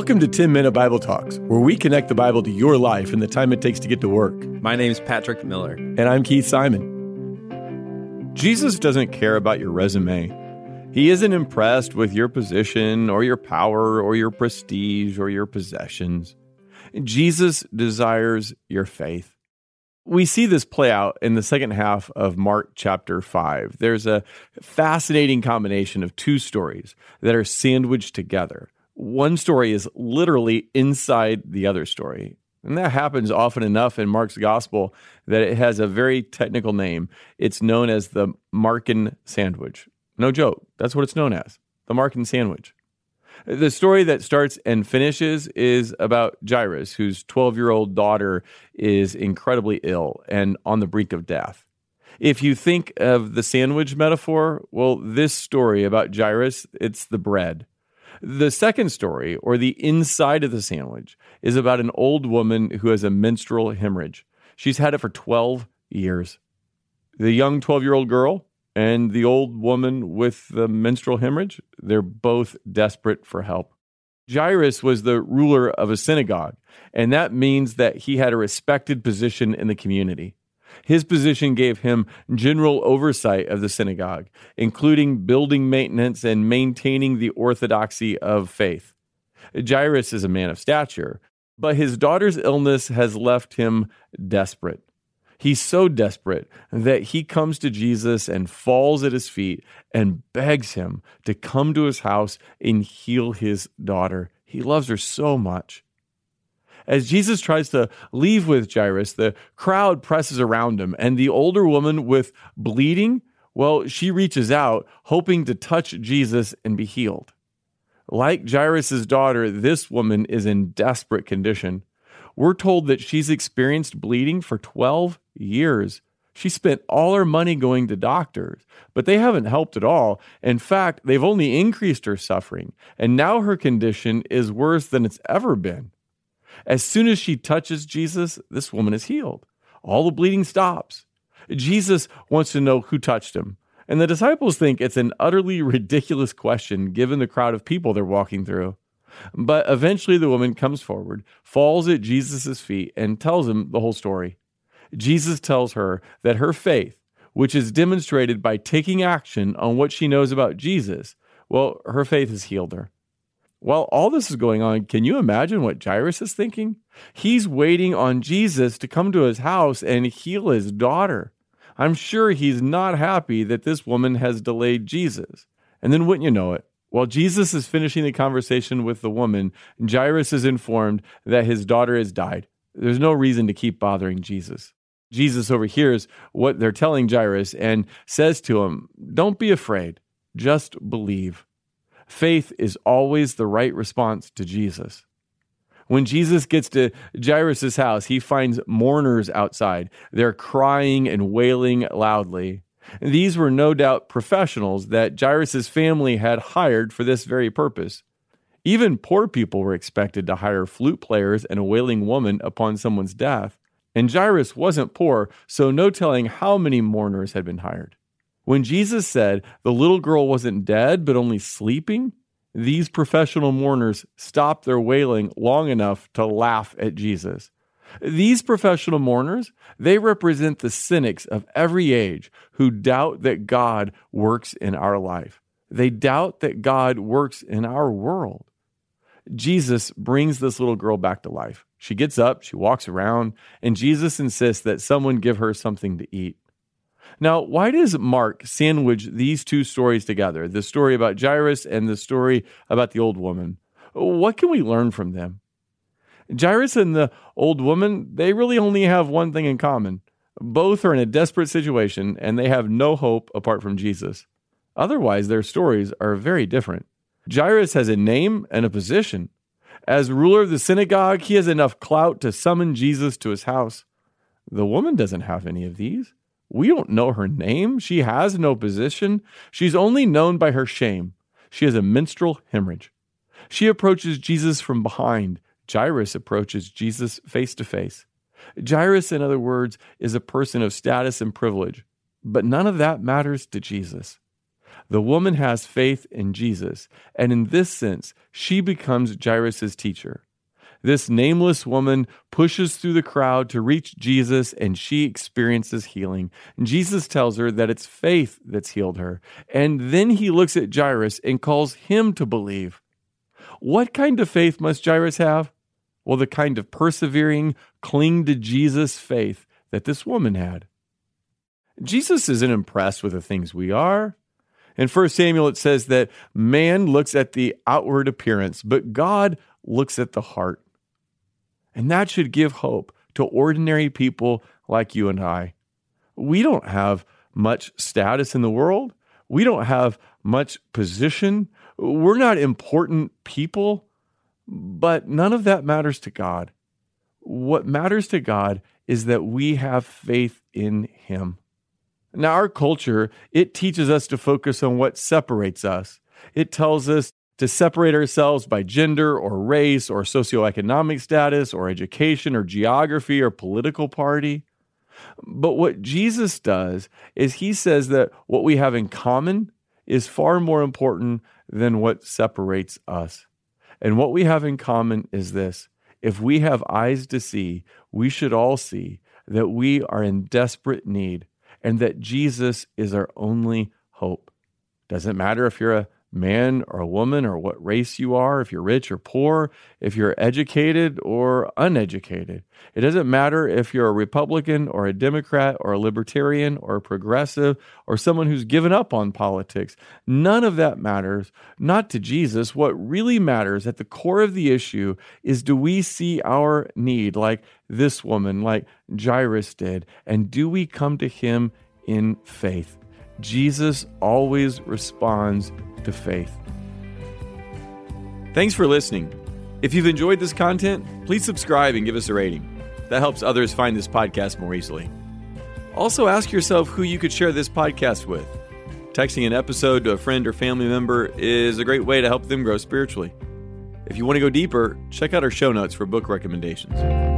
Welcome to 10 Minute Bible Talks, where we connect the Bible to your life and the time it takes to get to work. My name's Patrick Miller. And I'm Keith Simon. Jesus doesn't care about your resume. He isn't impressed with your position or your power or your prestige or your possessions. Jesus desires your faith. We see this play out in the second half of Mark chapter 5. There's a fascinating combination of two stories that are sandwiched together one story is literally inside the other story. And that happens often enough in Mark's gospel that it has a very technical name. It's known as the Markan sandwich. No joke. That's what it's known as the Markan sandwich. The story that starts and finishes is about Jairus, whose 12 year old daughter is incredibly ill and on the brink of death. If you think of the sandwich metaphor, well, this story about Jairus, it's the bread. The second story, or the inside of the sandwich, is about an old woman who has a menstrual hemorrhage. She's had it for 12 years. The young 12 year old girl and the old woman with the menstrual hemorrhage, they're both desperate for help. Jairus was the ruler of a synagogue, and that means that he had a respected position in the community. His position gave him general oversight of the synagogue, including building maintenance and maintaining the orthodoxy of faith. Jairus is a man of stature, but his daughter's illness has left him desperate. He's so desperate that he comes to Jesus and falls at his feet and begs him to come to his house and heal his daughter. He loves her so much. As Jesus tries to leave with Jairus, the crowd presses around him, and the older woman with bleeding, well, she reaches out, hoping to touch Jesus and be healed. Like Jairus' daughter, this woman is in desperate condition. We're told that she's experienced bleeding for 12 years. She spent all her money going to doctors, but they haven't helped at all. In fact, they've only increased her suffering, and now her condition is worse than it's ever been. As soon as she touches Jesus, this woman is healed. All the bleeding stops. Jesus wants to know who touched him. And the disciples think it's an utterly ridiculous question given the crowd of people they're walking through. But eventually the woman comes forward, falls at Jesus' feet, and tells him the whole story. Jesus tells her that her faith, which is demonstrated by taking action on what she knows about Jesus, well, her faith has healed her. While all this is going on, can you imagine what Jairus is thinking? He's waiting on Jesus to come to his house and heal his daughter. I'm sure he's not happy that this woman has delayed Jesus. And then, wouldn't you know it, while Jesus is finishing the conversation with the woman, Jairus is informed that his daughter has died. There's no reason to keep bothering Jesus. Jesus overhears what they're telling Jairus and says to him, Don't be afraid, just believe. Faith is always the right response to Jesus. When Jesus gets to Jairus' house, he finds mourners outside. They're crying and wailing loudly. These were no doubt professionals that Jairus' family had hired for this very purpose. Even poor people were expected to hire flute players and a wailing woman upon someone's death. And Jairus wasn't poor, so no telling how many mourners had been hired. When Jesus said the little girl wasn't dead, but only sleeping, these professional mourners stopped their wailing long enough to laugh at Jesus. These professional mourners, they represent the cynics of every age who doubt that God works in our life. They doubt that God works in our world. Jesus brings this little girl back to life. She gets up, she walks around, and Jesus insists that someone give her something to eat. Now, why does Mark sandwich these two stories together, the story about Jairus and the story about the old woman? What can we learn from them? Jairus and the old woman, they really only have one thing in common. Both are in a desperate situation and they have no hope apart from Jesus. Otherwise, their stories are very different. Jairus has a name and a position. As ruler of the synagogue, he has enough clout to summon Jesus to his house. The woman doesn't have any of these. We don't know her name. She has no position. She's only known by her shame. She has a menstrual hemorrhage. She approaches Jesus from behind. Jairus approaches Jesus face to face. Jairus, in other words, is a person of status and privilege, but none of that matters to Jesus. The woman has faith in Jesus, and in this sense, she becomes Jairus' teacher. This nameless woman pushes through the crowd to reach Jesus and she experiences healing. And Jesus tells her that it's faith that's healed her. And then he looks at Jairus and calls him to believe. What kind of faith must Jairus have? Well, the kind of persevering, cling to Jesus faith that this woman had. Jesus isn't impressed with the things we are. In 1 Samuel, it says that man looks at the outward appearance, but God looks at the heart. And that should give hope to ordinary people like you and I. We don't have much status in the world. We don't have much position. We're not important people, but none of that matters to God. What matters to God is that we have faith in Him. Now, our culture, it teaches us to focus on what separates us. It tells us to separate ourselves by gender or race or socioeconomic status or education or geography or political party. But what Jesus does is he says that what we have in common is far more important than what separates us. And what we have in common is this if we have eyes to see, we should all see that we are in desperate need and that Jesus is our only hope. Doesn't matter if you're a man or woman or what race you are, if you're rich or poor, if you're educated or uneducated. It doesn't matter if you're a Republican or a Democrat or a Libertarian or a progressive or someone who's given up on politics. None of that matters, not to Jesus. What really matters at the core of the issue is do we see our need like this woman, like Jairus did, and do we come to him in faith? Jesus always responds to faith. Thanks for listening. If you've enjoyed this content, please subscribe and give us a rating. That helps others find this podcast more easily. Also, ask yourself who you could share this podcast with. Texting an episode to a friend or family member is a great way to help them grow spiritually. If you want to go deeper, check out our show notes for book recommendations.